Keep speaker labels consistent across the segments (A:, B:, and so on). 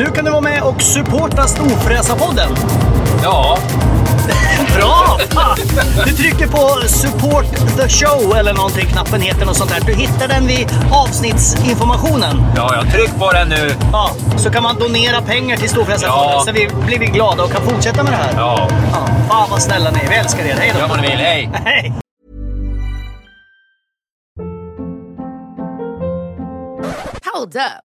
A: Nu kan du vara med och supporta Storfräsarpodden.
B: Ja,
A: Bra! Fan! Du trycker på support the show eller någonting, knappen heter något sånt där. Du hittar den vid avsnittsinformationen.
B: ja, jag tryck på den nu.
A: Ja, så kan man donera pengar till Storfräsarfonden
B: Ja.
A: så vi blir vi glada och kan fortsätta med det här.
B: Ja,
A: Ja, fan vad snälla ni är. Vi älskar er. Hej då!
B: gör vad ni vill. Hej!
A: Hej!
C: Hold up.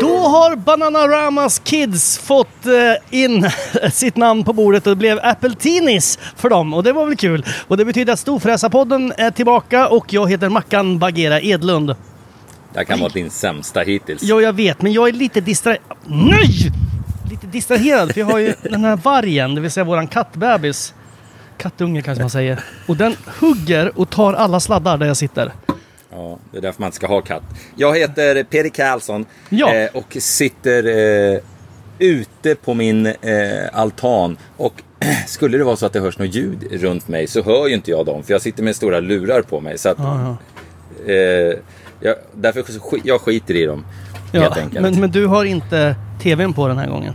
A: Då har Bananaramas Kids fått eh, in sitt namn på bordet och det blev Apple Teenies för dem och det var väl kul. Och det betyder att Storfräsarpodden är tillbaka och jag heter Mackan Bagera Edlund.
B: Det här kan vara din sämsta hittills.
A: Ja, jag vet, men jag är lite distraherad. Nej! Lite distraherad, för jag har ju den här vargen, det vill säga våran kattbebis. Kattunge kanske man säger. Och den hugger och tar alla sladdar där jag sitter.
B: Ja, det är därför man inte ska ha katt. Jag heter Peder Karlsson
A: Ja.
B: eh, och sitter eh, ute på min eh, altan. Och skulle det vara så att det hörs något ljud runt mig så hör ju inte jag dem. För jag sitter med stora lurar på mig. Så att,
A: Ja,
B: eh, jag, därför sk- jag skiter i dem.
A: ja.
B: Helt
A: ja
B: enkelt.
A: men, men du har inte tvn på den här gången?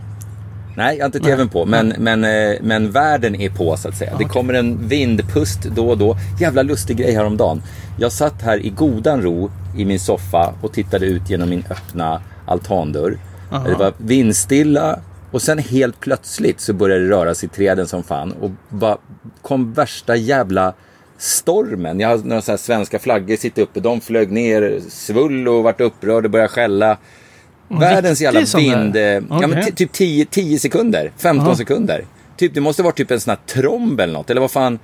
B: Nej, jag har inte tvn på. Men, men, eh, men världen är på så att säga. Det kommer en vindpust då och då. Jävla lustig grej häromdagen. Jag satt här i godan ro i min soffa och tittade ut genom min öppna altandörr. Det var vindstilla och sen helt plötsligt så började det röra sig i träden som fan. Och bara kom värsta jävla stormen. Jag har några svenska flaggor sitter uppe. De flög ner, svull och vart upprörd och började skälla. Världens jävla
A: sån där?
B: vind. eh, Ja, men typ 10, 10 sekunder. 15 sekunder. Typ, det måste vara typ en sån här tromb eller något. Eller vad fan.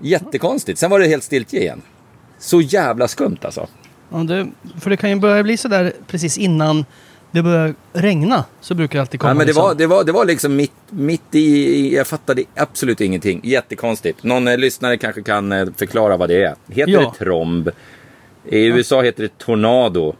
B: Jättekonstigt. Sen var det helt stiltje igen. Så jävla skumt alltså.
A: Ja, det, för det kan ju börja bli sådär precis innan det börjar regna. Så brukar det alltid komma.
B: Ja, men det,
A: liksom.
B: var, det, var, det var liksom mitt, mitt i... Jag fattade absolut ingenting. Jättekonstigt. Någon eh, lyssnare kanske kan eh, förklara vad det är. Heter
A: Ja.
B: det tromb? I USA heter det tornado.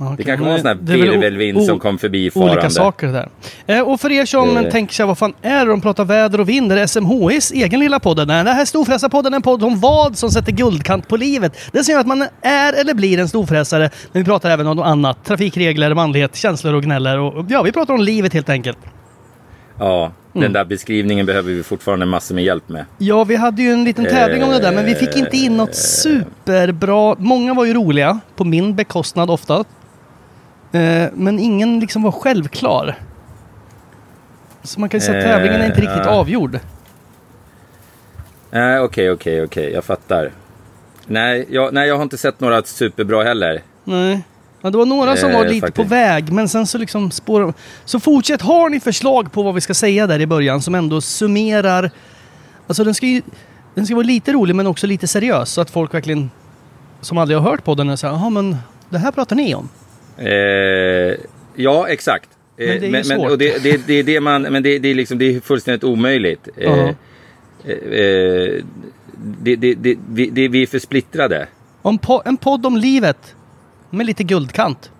A: Ja,
B: Det kanske var en sån här
A: det
B: virvelvind som kom förbi
A: Olika
B: farande.
A: saker där. Eh, och för er som
B: Eh.
A: tänker sig, vad fan är det de pratar väder och vind? Är det SMHIs egen lilla podd? Nej, det här är Storfräsarpodden, en podd om vad som sätter guldkant på livet. Det som gör att man är eller blir en storfräsare. Men vi pratar även om något annat. Trafikregler, manlighet, känslor och gnäller. Och, ja, vi pratar om livet helt enkelt.
B: Ja,
A: Mm.
B: den där beskrivningen behöver vi fortfarande massor med hjälp med.
A: Ja, vi hade ju en liten tävling om det där, men vi fick inte in något superbra. Många var ju roliga, på min bekostnad ofta. Eh, men ingen liksom var självklar. Så man kan ju säga att
B: Eh,
A: tävlingen är inte riktigt
B: ja.
A: avgjord.
B: Nej, okej, okej, okej. Jag fattar. Nej jag, nej, jag har inte sett några superbra heller.
A: Nej. Ja, det var några som
B: Eh,
A: var lite
B: faktiskt.
A: på väg, men sen så liksom spår Så fortsätt. Har ni förslag på vad vi ska säga där i början som ändå summerar... Alltså den ska ju... Den ska vara lite rolig men också lite seriös så att folk verkligen... Som aldrig har hört podden säger jaha men det här pratar ni om.
B: Eh, ja, exakt. Eh,
A: Men det är ju svårt.
B: och det, det, det är det man, men det, det, är liksom, det är fullständigt omöjligt. Eh,
A: Ja.
B: eh, eh, det, det, det, vi, vi är för splittrade.
A: Om po- en podd om livet med lite guldkant.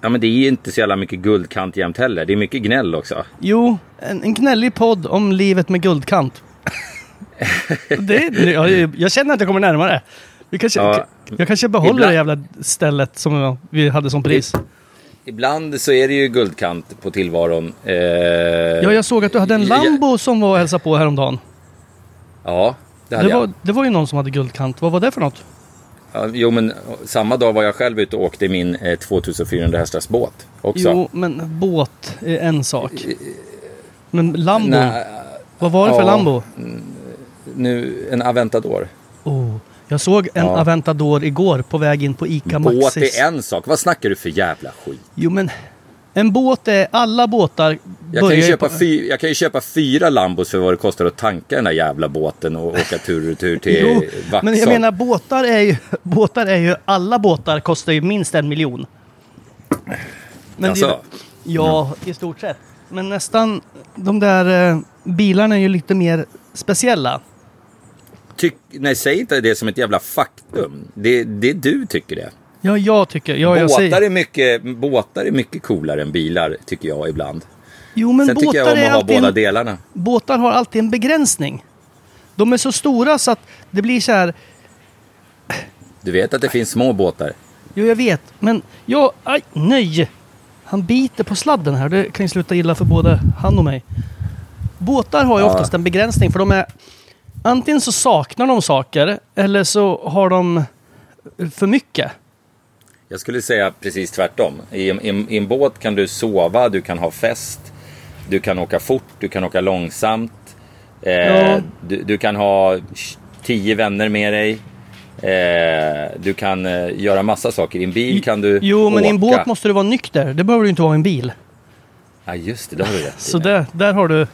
B: Ja, men det är inte så jävla mycket guldkant jämt heller. Det är mycket gnäll också.
A: Jo, en, en gnällig podd om livet med guldkant. det, jag, jag känner att jag kommer närmare. Vi kanske,
B: Ja.
A: Jag kanske behåller
B: Ibland-
A: det jävla stället som vi hade som pris.
B: Ibland så är det ju guldkant på tillvaron. Eh,
A: Ja, jag såg att du hade en Lambo som var och hälsade på häromdagen.
B: Ja, det hade
A: Det
B: jag.
A: var, det var ju någon som hade guldkant. Vad var det för något?
B: Ja, jo, men samma dag var jag själv ute och åkte i min eh, 2400 hästars båt också.
A: Jo, men båt är en sak. Men Lambo,
B: Nej,
A: vad var det för
B: ja.
A: Lambo?
B: nu, en Aventador.
A: Oh, jag såg en
B: Ja.
A: Aventador igår på väg in på ICA
B: Båt
A: Maxis.
B: är en sak. Vad snackar du för jävla skit?
A: Jo, men en båt är... Alla båtar
B: Jag kan, ju köpa fy, jag kan ju köpa fyra Lambos för vad det kostar att tanka den där jävla båten och åka tur och retur till
A: Jo,
B: Vaxholm.
A: men jag menar båtar är ju... Båtar är ju... Alla båtar kostar ju minst en miljon. Men det-
B: Alltså?
A: Ja, i stort sett. Men nästan... De där eh, bilarna är ju lite mer speciella.
B: Tyck, nej, säg inte det som ett jävla faktum. Det, det du tycker det.
A: Ja, jag tycker... Ja, jag
B: båtar,
A: säger,
B: är mycket, båtar är mycket coolare än bilar, tycker jag ibland.
A: jo, men
B: Sen
A: båtar
B: tycker jag om
A: är
B: att ha båda
A: en,
B: delarna.
A: Båtar har alltid en begränsning. De är så stora så att det blir så här...
B: Du vet att det finns små båtar.
A: Jo, jag vet. Men jag... Aj, nej! Han biter på sladden här. Det kan ju sluta illa för både han och mig. Båtar har ju
B: Ja.
A: oftast en begränsning för de är... Antingen så saknar de saker eller så har de för mycket.
B: Jag skulle säga precis tvärtom. I en, i, I en båt kan du sova, du kan ha fest, du kan åka fort, du kan åka långsamt. Eh,
A: Ja.
B: du, du kan ha tio vänner med dig. Eh, du kan eh, göra massa saker. I en bil kan du
A: Jo, men
B: åka.
A: i en båt måste du vara nykter. Det behöver du inte vara i en bil.
B: Ja, just det. Det har du rätt i.
A: Så där, där har du...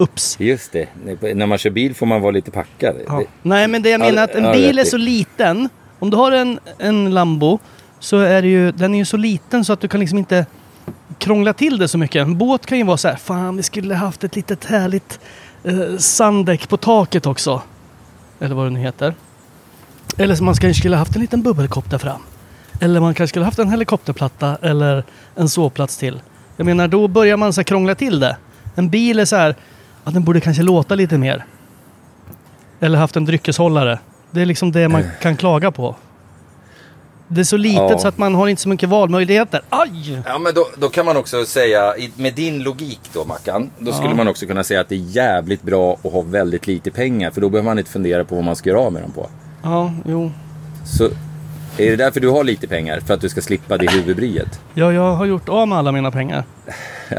A: Ups.
B: Just det. När man kör bil får man vara lite packad.
A: Ja. Nej, men det jag
B: Ja,
A: menar att en
B: ja,
A: bil är så liten. Om du har en, en Lambo så är det ju, den är ju så liten så att du kan liksom inte krångla till det så mycket. En båt kan ju vara så här, fan vi skulle haft ett litet härligt eh, sanddäck på taket också. Eller vad det nu heter. Eller så man kanske skulle haft en liten bubbelkopp där fram. Eller man kanske skulle haft en helikopterplatta eller en sovplats till. Jag menar, då börjar man så här krångla till det. En bil är så här, att den borde kanske låta lite mer. Eller haft en dryckeshållare. Det är liksom det man kan klaga på. Det är så litet
B: Ja.
A: så att man har inte så mycket valmöjligheter. Aj!
B: Ja, men då, då kan man också säga, med din logik då Mackan, då skulle man också kunna säga att det är jävligt bra att ha väldigt lite pengar. För då behöver man inte fundera på vad man ska göra av med dem på.
A: Ja, jo.
B: Så är det därför du har lite pengar? För att du ska slippa det huvudbryet?
A: Ja, jag har gjort av med alla mina pengar.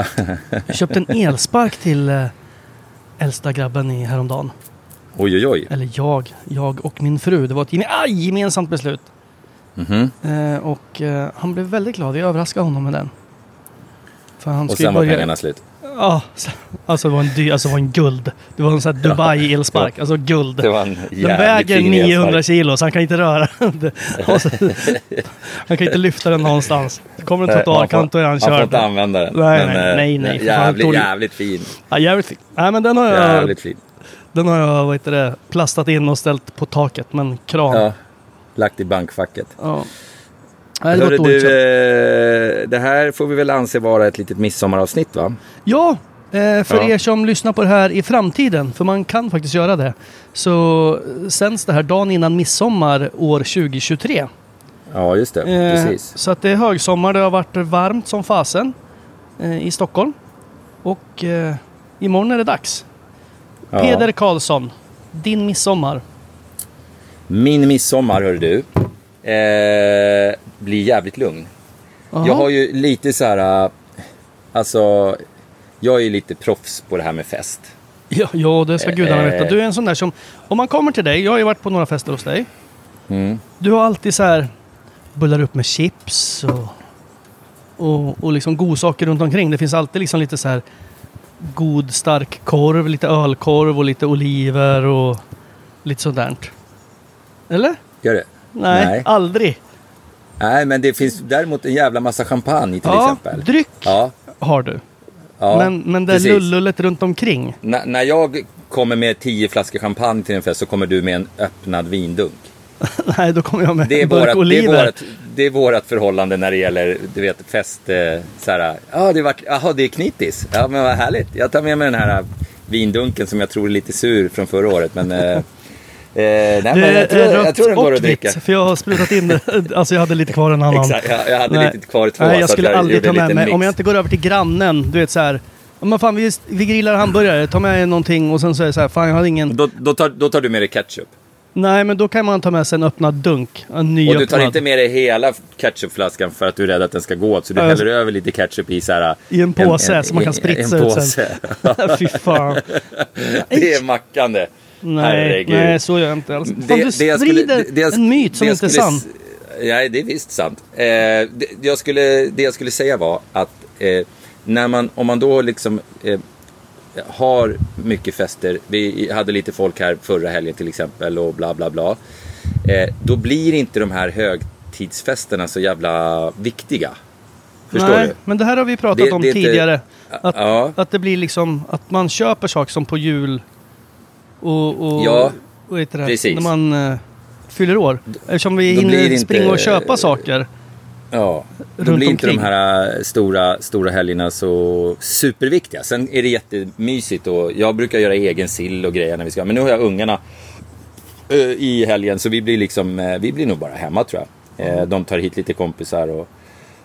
A: Jag köpte en elspark till eh, äldsta grabben i häromdagen.
B: Oj, oj, oj.
A: Eller jag, jag och min fru. Det var ett geme- aj, gemensamt beslut.
B: Mhm.
A: Eh, och eh, han blev väldigt glad. Jag överraskade honom med den. För han
B: Och sen var pengarna slut.
A: Ja, så- alltså det var en dy, alltså det var en guld. Det var en sån här Dubai elspark, alltså guld.
B: Det var en
A: Den väger
B: fin
A: 900
B: elspark.
A: kilo så han kan inte röra den. Alltså, Han kan inte lyfta den någonstans. Kommer en trottoarkant och är han
B: Han får
A: körd.
B: inte använda den.
A: Nej,
B: Men,
A: nej, nej, nej,
B: Jävligt,
A: tål-
B: jävligt fin.
A: Ja, jävligt fin. Nej men den har jag,
B: Jävligt fin.
A: den har jag vad heter det, plastat in och ställt på taket. Men kran.
B: Ja. Lagt i bankfacket.
A: Ja. Nej, det
B: Hörru du, eh, det här får vi väl anse vara ett litet midsommaravsnitt va?
A: Ja, eh, för
B: Ja.
A: er som lyssnar på det här i framtiden, för man kan faktiskt göra det, så sänds det här dagen innan midsommar år 2023.
B: Ja, just det.
A: Eh,
B: Precis.
A: Så att det är högsommar, det har varit varmt som fasen eh, i Stockholm. Och eh, imorgon är det dags.
B: Ja.
A: Peder Karlsson, din midsommar.
B: Min midsommar, hör du, eh, blir jävligt lugn.
A: Jaha.
B: Jag har ju lite så här, äh, alltså, jag är ju lite proffs på det här med fest.
A: Ja, ja, det ska gudarna
B: Eh.
A: veta. Du är en sån där som, om man kommer till dig, jag har ju varit på några fester hos dig.
B: Mm.
A: Du har alltid så här, bullar upp med chips och, och, och liksom godsaker runt omkring. Det finns alltid liksom lite så här god stark korv, lite ölkorv och lite oliver och lite sånt där. Eller?
B: Gör det?
A: Nej,
B: Nej.
A: aldrig.
B: Nej, men det finns däremot en jävla massa champagne till
A: ja,
B: exempel.
A: dryck
B: Ja,
A: har du.
B: Ja,
A: men, men det
B: precis.
A: lullullet runt omkring.
B: N- när jag kommer med tio flaskor champagne till en fest så kommer du med en öppnad vindunk.
A: Nej, då kommer jag med
B: Det är,
A: en burk
B: vårat, det, är
A: oliver.
B: vårat, det är vårat förhållande när det gäller, du vet, fest. Eh, så här, ja, det vart, jaha, det är knittis. Ja, men vad härligt. Jag tar med mig den här vindunken som jag tror är lite sur från förra året. Men, eh, eh, nej, men
A: Det
B: jag, tror,
A: är
B: jag tror den går
A: och
B: att dricka.
A: vitt, för jag har sprutat in. Alltså jag hade lite kvar en annan.
B: Exakt, jag, jag hade
A: Nej.
B: lite kvar två.
A: Nej, jag skulle aldrig
B: gjorde
A: ta
B: en
A: med mig, om jag inte går över till grannen, du vet så här. "Ja, Men fan, vi, vi grillar hamburgare, ta med någonting och sen så är det så här, fan jag har ingen...
B: Då, då, tar, då tar du med dig ketchup.
A: Nej, men då kan man ta med sig en öppnad dunk. En
B: Och
A: nyöppnad.
B: du tar inte med dig hela ketchupflaskan för att du är rädd att den ska gå åt. Så du
A: Ja,
B: häller över lite ketchup i så här...
A: I en påse som man kan spritsa
B: en
A: ut
B: påse.
A: sen. Fy fan.
B: Det är mackande.
A: Nej, nej, så gör jag inte alls. Fan, du sprider
B: skulle- det- det jag-
A: en myt som
B: det
A: inte är sann.
B: Nej, det är visst sant. Eh, det, jag skulle, det jag skulle säga var att eh, när man, om man då liksom eh, har mycket fester. Vi hade lite folk här förra helgen till exempel och bla bla bla. Eh, då blir inte de här högtidsfesterna så jävla viktiga. Förstår
A: Nej,
B: du?
A: men det här har vi pratat
B: Det-
A: om
B: det är inte-
A: tidigare. Att,
B: Ja.
A: att det blir liksom att man köper saker som på jul och, och,
B: Ja,
A: och det,
B: precis.
A: när man eh, fyller år. Eftersom vi
B: Då
A: hinner
B: det inte-
A: springa och köpa saker.
B: Ja, då blir inte
A: omkring.
B: de här äh, stora, stora helgerna så superviktiga. Sen är det jättemysigt och jag brukar göra egen sill och grejer när vi ska. Men nu har jag ungarna äh, i helgen så vi blir liksom, äh, vi blir nog bara hemma tror jag. Eh, De tar hit lite kompisar och,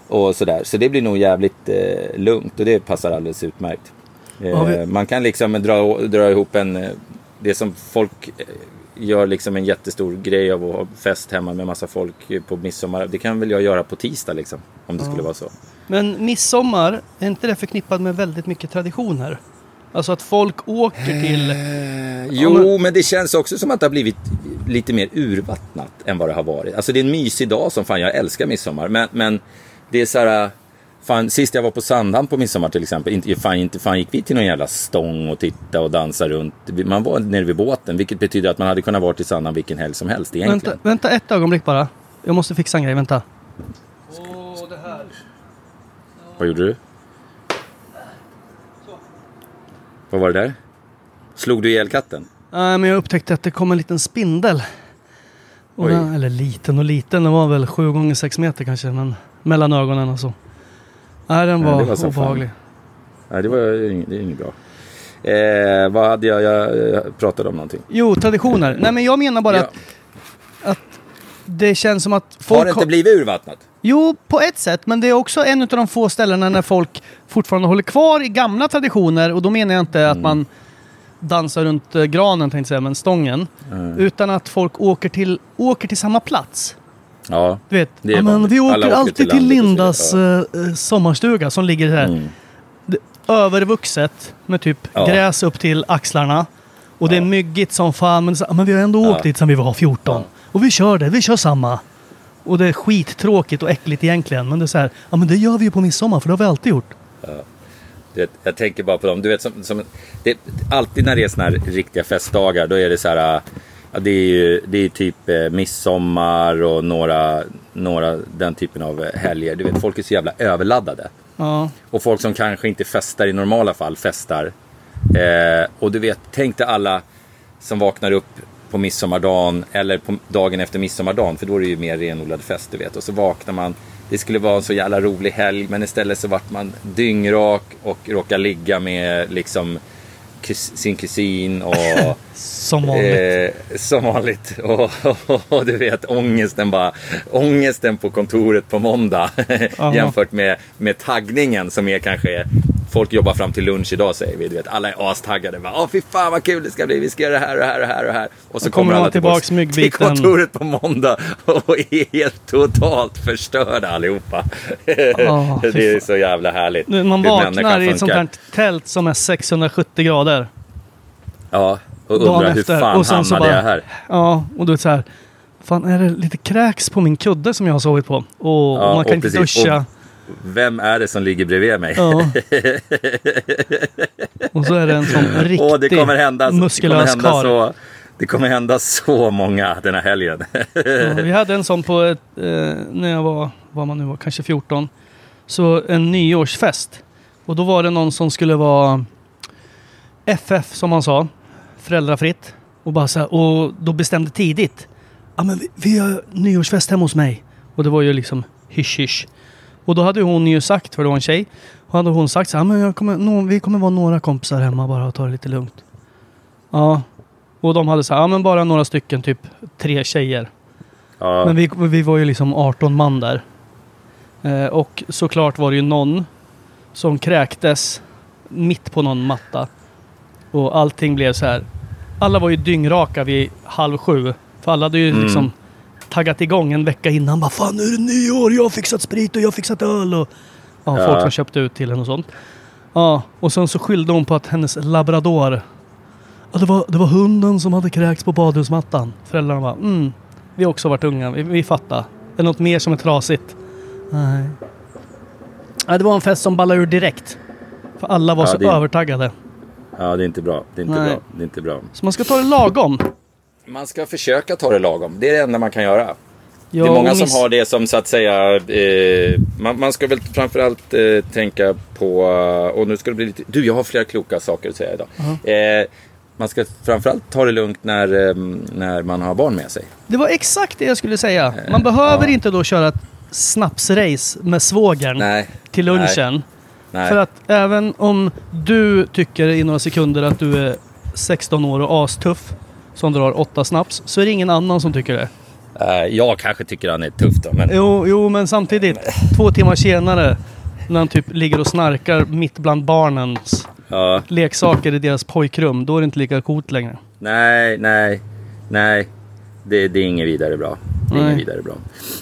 B: och sådär. Så det blir nog jävligt eh, lugnt och det passar alldeles utmärkt. Eh, Man kan liksom dra, dra ihop en, eh, det som folk eh, gör liksom en jättestor grej av att ha fest hemma med massa folk på midsommar. Det kan väl jag göra på tisdag liksom. Om det skulle vara så.
A: Men midsommar, är inte det förknippat med väldigt mycket traditioner? Alltså att folk åker till...
B: Jo, men... det känns också som att det har blivit lite mer urvattnat än vad det har varit. Alltså det är en mysig dag som fan, jag älskar midsommar. Men, men det är så här... Fan, sist jag var på Sandhamn på midsommar till exempel, inte fan, inte fan gick vi till någon jävla stång och titta och dansa runt. Man var nere vid båten, vilket betyder att man hade kunnat vara till Sandhamn vilken helg som helst egentligen.
A: Vänta, vänta ett ögonblick bara. Jag måste fixa en grej, vänta.
B: Vad gjorde du? Vad var det där? Slog du ihjäl katten?
A: Nej, men jag upptäckte att det kom en liten spindel. Den, eller liten och liten, den var väl sju gånger sex meter kanske. Men mellan ögonen och så. Nej, den var,
B: det var
A: obehaglig.
B: Nej, det, var, det är inget bra. Eh, vad hade jag, jag, jag pratade om någonting.
A: Jo, traditioner. Nej, men jag menar bara
B: Ja.
A: att, att det känns som att folk...
B: Har det inte blivit urvattnat?
A: Jo, på ett sätt. Men det är också en av de få ställena när folk fortfarande håller kvar i gamla traditioner. Och då menar jag inte
B: Mm.
A: att man dansar runt eh, granen, tänkte jag säga, men stången.
B: Mm.
A: Utan att folk åker till, åker till samma plats.
B: Ja.
A: Du vet,
B: Det är
A: ja, men vi åker,
B: åker
A: alltid
B: till
A: till, Lindas
B: vidare.
A: eh, sommarstuga som ligger här.
B: Mm.
A: Övervuxet med typ
B: Ja.
A: gräs upp till axlarna. Och det är myggigt som fan. Men, ja, men vi har ändå
B: Ja.
A: åkt dit sedan vi var 14. Och vi kör det, vi kör samma. Och det är skittråkigt och äckligt egentligen. Men det är så här, ja men det gör vi ju på midsommar för det har vi alltid gjort.
B: Vet, jag tänker bara på dem. Du vet, som, som, det, alltid när det är såna här riktiga festdagar, då är det så här... Ja, det är ju det är typ eh, midsommar och några, några den typen av eh, helger. Du vet, folk är så jävla överladdade.
A: Ja.
B: Och folk som kanske inte festar i normala fall festar. Eh, och du vet, tänk dig alla som vaknar upp på midsommardagen eller på dagen efter midsommardagen. För då är det ju mer renodlad fest du vet. Och så vaknar man. Det skulle vara en så jävla rolig helg. Men istället så vart man dyngrak och råkar ligga med liksom sin kusin och
A: Som vanligt.
B: Eh, som vanligt. Och, och, och du vet ångesten bara. Ångesten på kontoret på måndag. Jämfört med, med taggningen som är kanske. Folk jobbar fram till lunch idag säger vi. Du vet, alla är astaggade. Bara, Åh fy fan vad kul det ska bli. Vi ska göra det här och här och här och här. Och så
A: kommer
B: kommer alla
A: tillbaks
B: till kontoret på måndag. Och är helt totalt förstörda allihopa.
A: Fy
B: det är så jävla härligt.
A: Man vaknar i ett sånt här tält som är 670 grader.
B: Ja, och
A: dagen
B: undrar hur
A: efter.
B: fan
A: Och sen så
B: hamnade
A: bara-
B: jag här?
A: Ja, och du vet så här. Fan, är det lite kräks på min kudde som jag har sovit på? Och,
B: Ja,
A: och man kan
B: och
A: inte
B: precis.
A: duscha.
B: Och Vem är det som ligger bredvid mig?
A: Ja. och så är det en sån riktig
B: Åh, det kommer hända, det kommer
A: muskulös
B: hända så, Det kommer hända så många den här helgen.
A: Ja, vi hade en sån på ett, eh, när jag var, vad man nu var, kanske 14. Så en nyårsfest. Och då var det någon som skulle vara FF som man sa. Föräldrafritt. Och, bara så här, och då bestämde tidigt. Ja men vi, vi har nyårsfest hemma hos mig. Och det var ju liksom hysch hysch. Och då hade hon ju sagt, för det var en tjej. Och hade hon sagt så här, men jag kommer, nå- vi kommer vara några kompisar hemma bara och ta det lite lugnt. Ja. Och de hade så här, ja men bara några stycken, typ tre tjejer.
B: Ja,
A: Men vi, vi var ju liksom 18 man där. Eh, och såklart var det ju någon som kräktes mitt på någon matta. Och allting blev så här. Alla var ju dyngraka vid halv sju. För alla hade ju
B: Mm.
A: liksom taggat igång en vecka innan. Bara fan nu är det nyår, jag har fixat sprit och jag har fixat öl. Och, ja,
B: Ja.
A: Folk som köpte ut till henne och sånt. Ja, och sen så skyllde hon på att hennes labrador. Ja, det, var, det var hunden som hade kräkts på badhusmattan. Föräldrarna bara mm. Vi har också varit unga, vi, vi fattar. Är det något mer som är trasigt? Nej. Nej, det var en fest som ballade ur direkt. För alla var
B: Ja,
A: så
B: det-
A: övertaggade.
B: ja, det är inte bra. Det är inte
A: Nej.
B: bra. Det är inte bra.
A: Så man ska ta det lagom.
B: Man ska försöka ta det lagom. Det är det enda man kan göra.
A: Ja,
B: det är många som har det som så att säga... Eh, man, man ska väl framförallt eh, tänka på... Och nu ska det bli lite... Du, jag har flera kloka saker att säga idag. Eh, man ska framförallt ta det lugnt när, eh, när man har barn med sig.
A: Det var exakt det jag skulle säga. Man behöver inte då köra ett snapsrace med svågern
B: Nej.
A: till lunchen.
B: Nej.
A: För att även om du tycker i några sekunder att du är 16 år och astuff som drar åtta snaps så är det ingen annan som tycker det.
B: Eh, jag kanske tycker han är tuff då, men...
A: Jo, jo men samtidigt. Två timmar senare när han typ ligger och snarkar mitt bland barnens
B: Ja,
A: leksaker i deras pojkrum. Då är det inte lika coolt längre.
B: nej, nej, nej. Det, det är inget vidare bra. Det är inget vidare bra.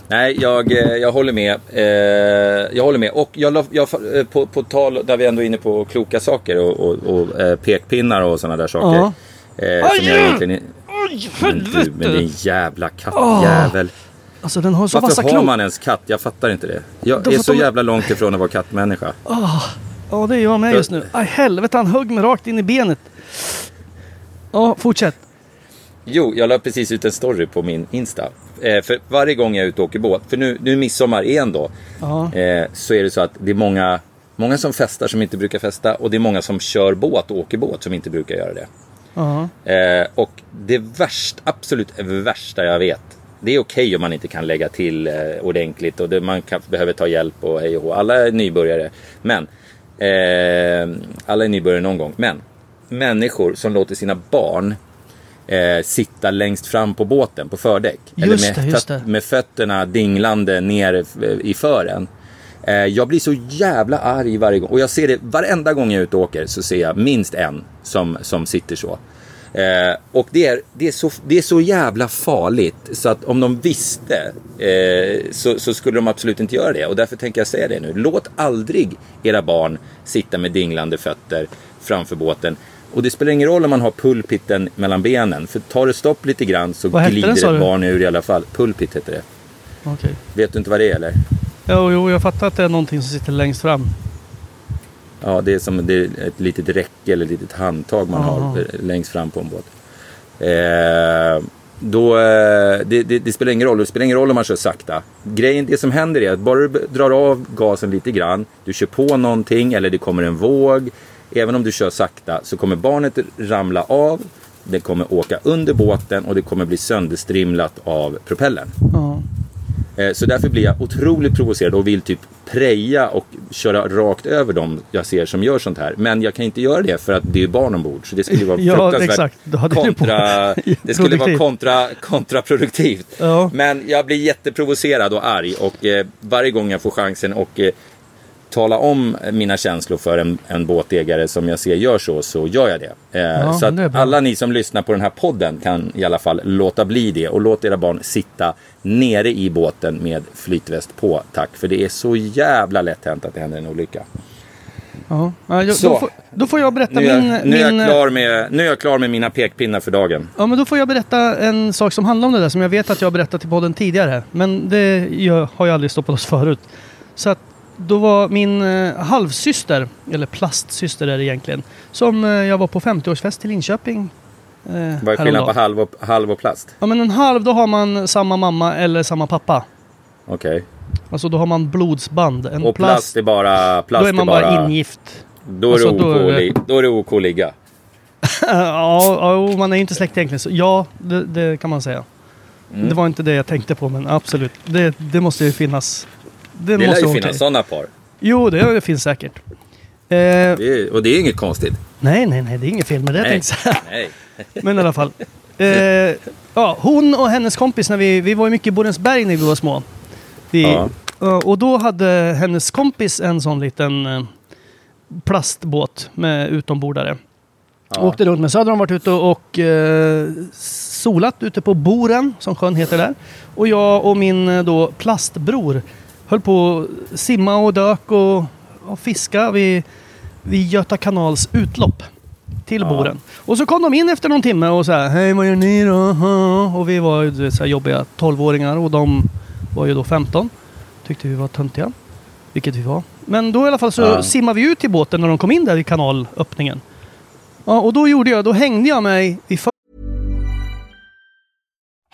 B: Nej, jag, eh, jag håller med. Eh, jag håller med. Och jag, jag, på, på tal, där vi ändå är inne på kloka saker och, och, och pekpinnar och sådana där saker.
A: Ja.
B: Eh, som jag egentligen... Men du, men din jävla kattjävel.
A: Alltså den har så
B: Varför
A: vassa
B: har man ens katt? Jag fattar inte det. Jag
A: De
B: är så
A: ta-
B: jävla långt ifrån att vara kattmänniska.
A: Ja, det är jag med just nu. Aj, helvete, han högg mig rakt in i benet. Ja, fortsätt.
B: Jo, jag la precis ut en story på min Insta. Eh, för varje gång jag är ute och åker båt, för nu, nu är midsommar igen då,
A: Ja.
B: eh, så är det så att det är många, många som festar som inte brukar festa och det är många som kör båt och åker båt som inte brukar göra det.
A: Ja.
B: Eh, och det värsta, absolut värsta jag vet, det är okej om man inte kan lägga till eh, ordentligt och det, man kan, behöver ta hjälp och hej och. Alla är nybörjare. Men, eh, alla är nybörjare någon gång. Men, människor som låter sina barn eh, sitta längst fram på båten på fördäck.
A: Just
B: eller med,
A: det,
B: med fötterna dinglande ner i fören. Eh, jag blir så jävla arg varje gång. Och jag ser det varenda gång jag är ute och åker så ser jag minst en som, som sitter så. Eh, och det är, det, är så, det är så jävla farligt så att om de visste eh, så, så skulle de absolut inte göra det. Och därför tänker jag säga det nu. Låt aldrig era barn sitta med dinglande fötter framför båten. Och det spelar ingen roll om man har pulpiten mellan benen. För tar det stopp lite grann så
A: Vad den,
B: glider
A: sa
B: ett barn ur i alla fall. Pulpit heter det.
A: Okej.
B: Vet du inte vad det är eller?
A: Jo, jo, jag fattar att det är någonting som sitter längst fram.
B: Ja, det är som det är ett litet räcke eller ett litet handtag man
A: Aha.
B: har längst fram på en båt. Eh, då, eh, det, det, det spelar ingen roll. Det spelar ingen roll om man kör sakta. Grejen, det som händer är att bara du drar av gasen lite grann, du kör på någonting eller det kommer en våg. Även om du kör sakta så kommer barnet ramla av, det kommer åka under båten och det kommer bli sönderstrimlat av propellern.
A: Ja.
B: Eh, Så därför blir jag otroligt provocerad och vill typ preja och köra rakt över dem jag ser som gör sånt här. Men jag kan inte göra det för att det är barn ombord. Så det skulle vara
A: Ja,
B: fruktansvärt kontra, det skulle vara kontra, kontraproduktivt.
A: Ja.
B: Men jag blir jätteprovocerad och arg och eh, varje gång jag får chansen och eh, tala om mina känslor för en, en båtägare som jag ser gör så, så gör jag det. Eh,
A: Ja,
B: så
A: det
B: att
A: bra.
B: alla ni som lyssnar på den här podden kan i alla fall låta bli det och låt era barn sitta nere i båten med flytväst på, tack. För det är så jävla lätt hänt att det händer en olycka.
A: Ja. Ja, jag,
B: Så.
A: då, får, då får jag berätta
B: Nu är,
A: min...
B: jag, nu, är
A: min
B: jag klar med, nu är jag klar med mina pekpinnar för dagen.
A: Ja, men då får jag berätta en sak som handlar om det där som jag vet att jag har berättat i podden tidigare. Men det gör, har jag aldrig stoppat oss förut. Så att då var min eh, halvsyster, eller plastsyster är det egentligen, som eh, jag var på 50-årsfest i Linköping. Eh,
B: Vad är skillnaden på halv och, halv och plast?
A: Ja men en halv, då har man samma mamma eller samma pappa.
B: Okej.
A: Alltså då har man blodsband. En
B: Och plast, är bara... Plast
A: då är man bara, ingift.
B: Då är,
A: Alltså,
B: det
A: då
B: OK,
A: är det-
B: li- då är det OK att ligga.
A: ja, ja, jo, man är ju inte släkt egentligen. Så ja, det, det kan man säga.
B: Mm.
A: Det var inte det jag tänkte på, men absolut. Det, det måste ju finnas. Det,
B: Det lär
A: måste
B: ju finnas sådana par.
A: Jo, det, finns säkert. Eh,
B: Det är, och det är inget konstigt.
A: nej, nej, nej, det är inget fel med det.
B: Nej. Nej.
A: Men i alla fall. Eh, ja, hon och hennes kompis, när vi, vi var ju mycket i Borensberg när vi var små. Vi,
B: Ja.
A: eh, och då hade hennes kompis en sån liten eh, plastbåt med utombordare. Åkte runt med. Så hade de varit ute och eh, solat ute på Boren, som sjön heter där. Och jag och min eh, då plastbror höll på att simma och dök och, och fiska vid, vid Göta kanals utlopp till Boren. Och så kom de in efter någon timme och så här, hej vad gör ni då? Ha." Och vi var ju så här jobbiga 12-åringar och de var ju då 15. Tyckte vi var töntiga. Vilket vi var. Men då i alla fall så
B: Ja.
A: simmade vi ut till båten när de kom in där i kanalöppningen. Ja, och då gjorde jag, då hängde jag mig i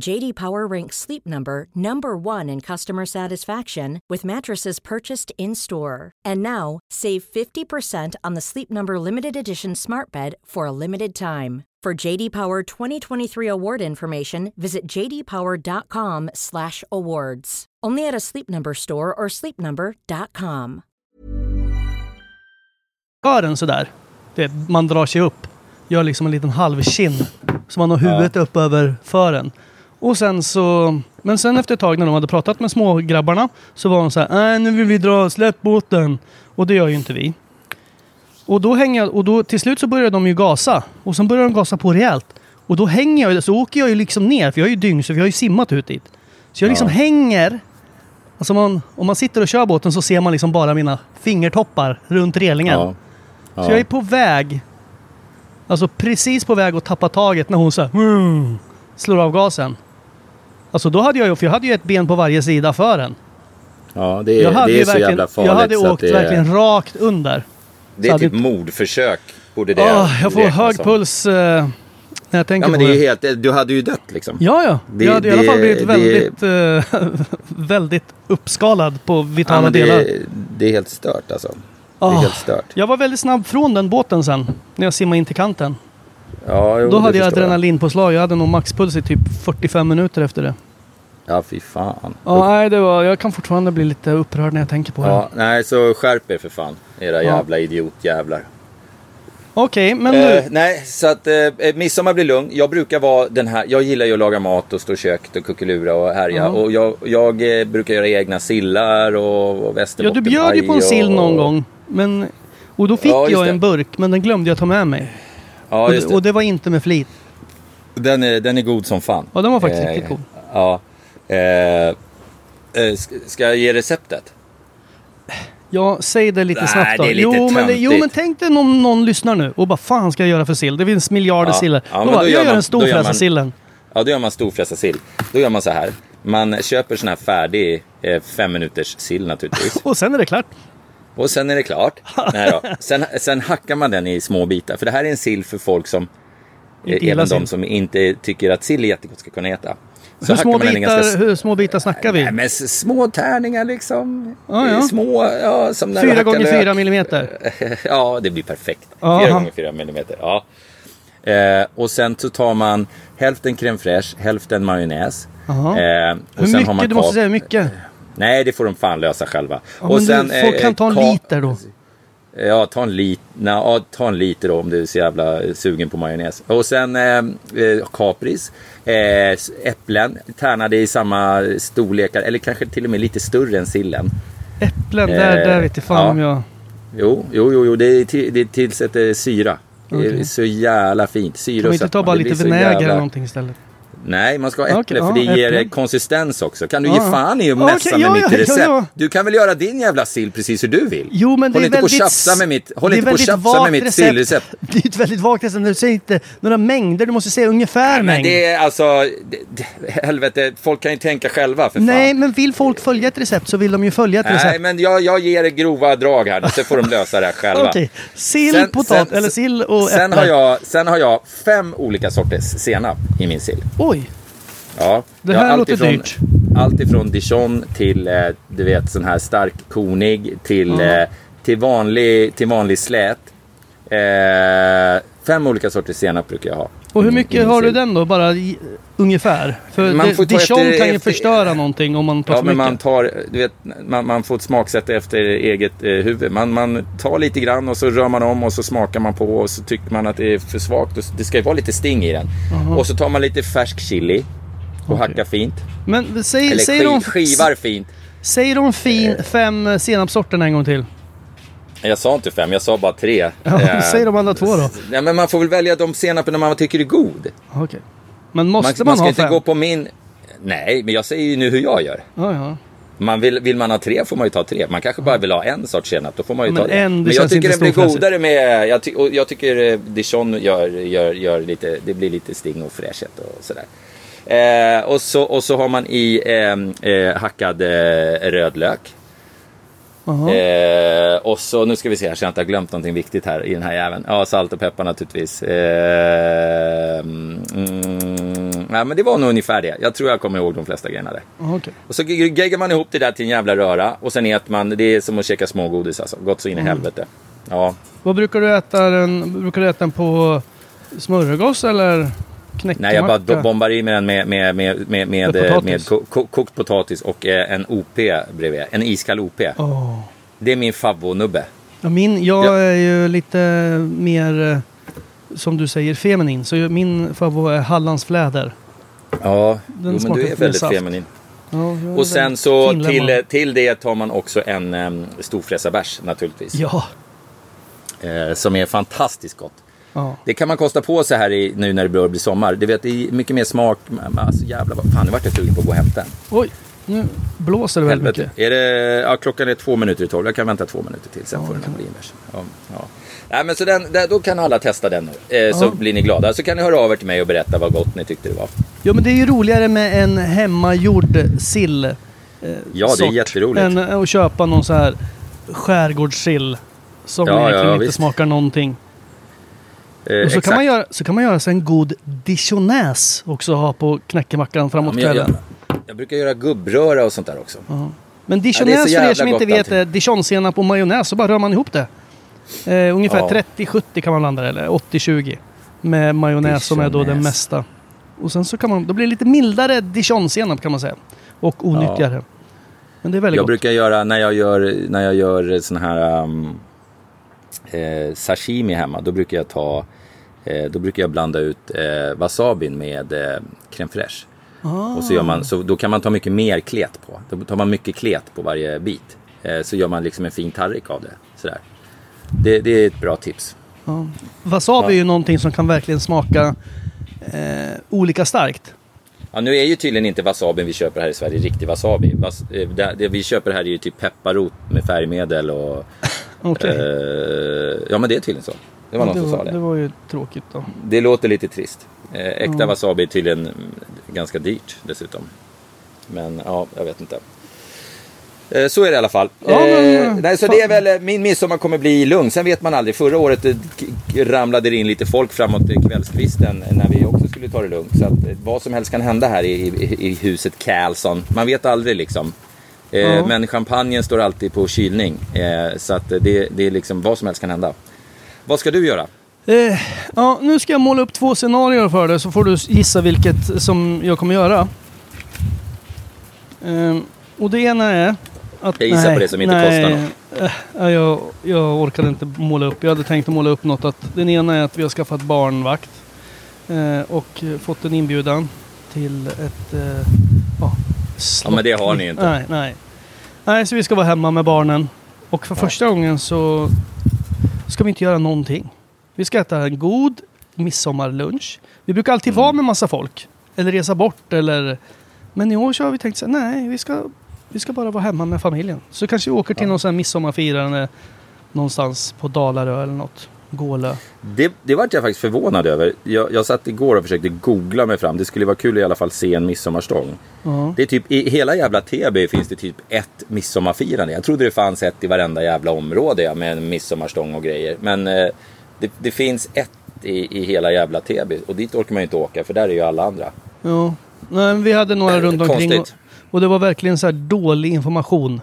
D: JD Power ranks Sleep Number number 1 in customer satisfaction with mattresses purchased in-store. And now, save 50% on the Sleep Number limited edition Smart Bed for a limited time. For JD Power 2023 award information, visit jdpower.com/awards. Only at a Sleep Number store or sleepnumber.com.
A: fören sådär. Det, man drar sig upp. Gör liksom en liten halvkinn. Så man har huvudet upp över fören. Och sen så... Men sen efter ett tag när de hade pratat med smågrabbarna så var de så här, äh, nu vill vi dra, släpp båten. Och det gör ju inte vi. Och då hänger jag, och då till slut så börjar de ju gasa. Och sen börjar de gasa på rejält. Och då hänger jag, så åker jag ju liksom ner, för jag är ju dyng, så vi har ju simmat ut dit. Så jag liksom hänger. Alltså man, om man sitter och kör båten så ser man liksom bara mina fingertoppar runt relingen.
B: Ja.
A: Så jag är på väg, alltså precis på väg att tappa taget när hon så här, mm, slår av gasen. Alltså då hade jag ju, för jag hade ju ett ben på varje sida för den.
B: Ja, det är, det är så jävla farligt.
A: jag hade åkt
B: det är,
A: verkligen rakt under.
B: Det är typ mordförsök. Borde det
A: Ah, jag får hög
B: som.
A: puls eh, när jag tänker
B: Ja, men
A: på
B: det är
A: det.
B: helt... Du hade ju dött liksom.
A: Ja, ja.
B: Det-
A: jag hade i alla
B: det-
A: fall blivit
B: det-
A: väldigt, eh, väldigt uppskalad på
B: Ja,
A: vitala
B: men
A: delar.
B: det, det är helt stört alltså. Det är
A: Ah.
B: helt stört.
A: Jag var väldigt snabb från den båten sen, när jag simmade in till kanten.
B: Ja, jo,
A: Då
B: det
A: hade jag adrenalinpåslag. Jag hade nog maxpuls i typ 45 minuter efter det.
B: Ja, fy fan.
A: Ja, nej, det var, jag kan fortfarande bli lite upprörd när jag tänker på det.
B: Ja, nej, så skärp er för fan. Era
A: Ja.
B: jävla idiotjävlar.
A: Okej, men
B: Eh,
A: nu.
B: nej, så att eh, eh, midsommar blir lugn. Jag brukar vara den här, jag gillar ju att laga mat och stå i köket och kuckelura och härja.
A: Ja.
B: Och jag, jag eh, brukar göra egna sillar och, och
A: Ja, du bjöd ju på en sill
B: och-
A: någon gång. Men, och då fick
B: Ja,
A: jag
B: det.
A: en burk, men den glömde jag ta med mig.
B: Ja,
A: och, det. och det var inte med flit.
B: Den, är, den är god som fan.
A: Ja, den var faktiskt
B: Eh,
A: riktigt god.
B: Ja. Eh, eh, ska- jag ge receptet?
A: Ja, säg det lite
B: Nej,
A: snabbt då.
B: det är lite
A: jo, men det, jo,
B: töntigt.
A: men tänk dig om någon lyssnar nu och bara fan ska jag göra för sill? Det finns miljarder
B: Ja,
A: sillar.
B: ja,
A: då
B: men
A: bara,
B: då
A: jag
B: gör
A: gör
B: man-
A: en
B: då gör man-
A: storfräsarsillen.
B: Ja, då gör man storfräsarsill. Då gör man så här. Man köper sån här färdig eh, fem minuters sill naturligtvis.
A: Och sen är det klart.
B: Och sen är det klart. Nej då. Sen, sen hackar man den i små bitar. För det här är en sill för folk som,
A: Inte
B: även de som inte tycker att sill är jättegott ska kunna äta. Så
A: Hur små, bitar,
B: ganska
A: hur små bitar snackar vi?
B: Nej, men små tärningar liksom.
A: Ja, ja.
B: Eh, Små, ja, som när
A: Fyra gånger fyra millimeter.
B: ja, det blir perfekt.
A: Aha.
B: Fyra gånger fyra millimeter. Ja. Eh, och sen så tar man hälften crème fraîche, hälften majonnäs. Eh, och
A: Hur mycket?
B: har man
A: Du måste säga hur mycket.
B: Nej, det får de fan lösa själva.
A: Ja, men du, folk kan ta en liter då.
B: Ja, ta en, lit, ja, ta en liter då om du är så jävla sugen på majonnäs. Och sen eh, eh, kapris, eh, s- äpplen, tärnade i samma storlekar eller kanske till och med lite större än sillen.
A: Äpplen, där,
B: Eh,
A: där vet jag fan
B: ja.
A: om jag...
B: Jo, jo, jo, jo det, till, det tillsätter syra. Det är så jävla fint. Syra
A: Kan man
B: och
A: inte ta bara lite vinäger
B: jävla-
A: eller någonting istället?
B: Nej, man ska ha äpple
A: Okej,
B: för
A: ja,
B: det ger
A: äpplen.
B: konsistens också. Kan du
A: Ja,
B: ge fan i att
A: Ja,
B: messa
A: okej,
B: med
A: ja,
B: mitt recept? Du kan väl göra din jävla sill precis hur du vill?
A: Jo, men
B: håll
A: det är
B: inte på
A: väldigt...
B: tjafsa med mitt, håll inte på
A: väldigt
B: tjafsa med mitt
A: recept.
B: sillrecept.
A: Det är ett väldigt vagt recept. Du säger inte några mängder, du måste säga ungefär
B: Men
A: mängd.
B: det är alltså, det, det, helvete, folk kan ju tänka själva för fan.
A: Nej, men vill folk följa ett recept så vill de ju följa ett
B: Nej,
A: recept.
B: men jag, jag ger er grova drag här så får de lösa det här själva.
A: Okej. Sill,
B: Sen-
A: potat,
B: sen-
A: eller sill och
B: sen
A: äpplen.
B: har, jag, sen har jag fem olika sorters senap i min sill.
A: Oj,
B: Ja,
A: Det här
B: allt
A: låter
B: ifrån,
A: dyrt.
B: Allt ifrån dijon till, eh, du vet, sån här stark konig till, eh, till, vanlig, till vanlig slät. Eh, fem olika sorters senap brukar jag ha.
A: Och hur mycket har du den då? Bara i, ungefär? För
B: Man
A: det,
B: får ta
A: Dijon
B: efter-
A: kan ju
B: efter-
A: förstöra någonting om man tar
B: Ja,
A: för
B: men
A: mycket.
B: man tar, du vet, man, man får ett smaksätta efter eget eh, huvud. Man, man tar lite grann och så rör man om och så smakar man på och så tycker man att det är för svagt. Och Det ska ju vara lite sting i den. Och så tar man lite färsk chili och hackar fint.
A: Men säg,
B: Eller
A: säg,
B: skiv,
A: de,
B: skivar fint.
A: säg de fin, fem senapssorterna en gång till.
B: Jag sa inte fem, jag sa bara tre.
A: Ja,
B: Eh,
A: säg de andra två då.
B: Nej, men man får väl välja de senapen man tycker är god.
A: Okej. Men måste
B: man,
A: man,
B: ska
A: ha
B: inte
A: fem?
B: gå på min... Nej, men jag säger ju nu hur jag gör.
A: Ja, ja.
B: Man vill, vill man ha tre får man ju ta tre. Man kanske bara vill ha en sorts senap, då får man ju
A: Ja,
B: ta
A: men
B: det.
A: en, det
B: men jag tycker
A: inte
B: den blir godare med... Jag, ty, och jag tycker eh, dijon gör, gör, gör lite... Det blir lite sting och fräschhet och sådär. Eh, och, så, och så har man i eh, eh, hackad eh, rödlök. Eh, och så, nu ska vi se här så jag inte har glömt någonting viktigt här i den här jäveln. Ja, salt och peppar naturligtvis. Eh, mm, nej, men det var nog ungefär det. Jag tror jag kommer ihåg de flesta grejerna där.
A: Okej.
B: Och så ge- geggar man ihop det där till en jävla röra. Och sen äter man, det är som att käka smågodis alltså. Gott så in i
A: Mm.
B: helvete. Ja,
A: Vad brukar du äta den? Brukar du äta den på smörgås eller?
B: Nej jag bara bombar i med den med, med, med, med, med,
A: Med
B: med,
A: potatis.
B: med ko- ko- kokt potatis och eh, en OP bredvid. En iskall OP.
A: Åh.
B: Det är min favvo-nubbe.
A: Ja, min, jag
B: Ja.
A: är ju lite mer, eh, som du säger, feminin. Så min favorit är Hallandsfläder.
B: Ja, jo, men du är väldigt
A: saft.
B: feminin.
A: Ja,
B: Och sen så till, till det tar man också en um, storfräsarbärs naturligtvis.
A: Ja.
B: Eh, som är fantastiskt gott.
A: Ja.
B: Det kan man kosta på sig här i, nu när det börjar bli sommar. Du vet, det är mycket mer smak. Alltså jävlar, fan, nu vart jag sugen på att gå och hämta en.
A: Oj, nu blåser det väldigt mycket.
B: Är det, ja, klockan är två minuter i tolv. Jag kan vänta två minuter till, sen
A: Ja,
B: får den bli en bärs. Ja, ja. Nej, men så den, då kan alla testa den nu. Eh, Så blir ni glada. Så kan ni höra av er till mig och berätta vad gott ni tyckte det var.
A: Ja, men det är ju roligare med en hemmagjord sill. Eh,
B: Ja, det är jätteroligt.
A: Än att köpa någon så här skärgårdssill. Som
B: Ja,
A: egentligen
B: ja,
A: inte
B: visst.
A: smakar någonting.
B: Eh,
A: Och så kan, man göra, så kan man göra sig en god dijonäs också ha på knäckemackan
B: Ja,
A: framåt
B: men jag,
A: kvällen.
B: jag, jag brukar göra gubbröra och sånt där också.
A: Men
B: Ja, det är så
A: dijonäs för er som inte vet är dijonsenap och majonnäs så bara rör man ihop det. Eh, ungefär
B: Ja.
A: 30-70 kan man blanda det, eller 80-20. Med majonnäs som är då den
B: Dijonäs.
A: mesta. Och sen så kan man, då blir det lite mildare dijonsenap kan man säga. Och onyttigare. Men det är väldigt
B: Jag
A: gott.
B: brukar göra, när jag gör, när jag gör sån här um, eh, sashimi hemma, då brukar jag ta, eh, då brukar jag blanda ut eh, wasabin med eh, crème fraîche. Och så gör man, så då kan man ta mycket mer klet på. Då tar man mycket klet på varje bit. Eh, så gör man liksom en fin tallrik av det. Sådär. Det, det är ett bra tips.
A: Ja. Wasabi
B: Ja.
A: är ju någonting som kan verkligen smaka eh, olika starkt.
B: Ja, nu är ju tydligen inte wasabin vi köper här i Sverige riktig wasabi. Was, eh, det, det vi köper här är ju typ pepparrot med färgmedel och...
A: Okej.
B: Eh, ja men det är tydligen så. Det var någon
A: det,
B: som
A: var,
B: sa det.
A: det var ju tråkigt då.
B: Det låter lite trist. Eh, äkta wasabi är tydligen ganska dyrt dessutom. Men ja, jag vet inte. Eh, Så är det i alla fall.
A: Ja, men,
B: nej, så
A: fan.
B: det är väl, min midsommar kommer bli lugn. Sen vet man aldrig. Förra året ramlade det in lite folk framåt kvällskvisten när vi också skulle ta det lugnt. Så att vad som helst kan hända här i, i, i huset Carlsson. Man vet aldrig liksom. Eh,
A: Ja.
B: Men champagnen står alltid på kylning. Eh, så att eh, det, det är liksom vad som helst kan hända. Vad ska du göra?
A: Eh, ja, nu ska jag måla upp två scenarier för dig så får du gissa vilket som jag kommer göra. Ehm, och det ena är att...
B: Jag gissar på det som inte kostar något.
A: Eh, ja, jag, jag orkade inte måla upp. Jag hade tänkt att måla upp något. Att den ena är att vi har skaffat barnvakt. Eh, och eh, fått en inbjudan till ett... Eh, ja,
B: Ja, men det har ni inte.
A: Nej, nej. Nej, så vi ska vara hemma med barnen. Och för första gången så ska vi inte göra någonting. Vi ska äta en god midsommarlunch. Vi brukar alltid
B: Mm.
A: vara med massa folk. Eller resa bort eller... Men i år så har vi tänkt så här, nej, vi ska, vi ska bara vara hemma med familjen. Så kanske vi åker till någon sån här midsommarfirande någonstans på Dalarö eller något. Gålö.
B: Det, det vart jag faktiskt förvånad över. Jag, jag satt igår och försökte googla mig fram. Det skulle vara kul att i alla fall se en midsommarstång.
A: Ja.
B: Det är typ, I hela jävla Täby finns det typ ett midsommarfirande. Jag trodde det fanns ett i varenda jävla område med en midsommarstång och grejer. Men eh, det, det finns ett i, i hela jävla Täby. Och dit orkar man ju inte åka för där är ju alla andra.
A: Ja. Nej, men vi hade några
B: Eh,
A: runt omkring. Och, och det var verkligen så här dålig information.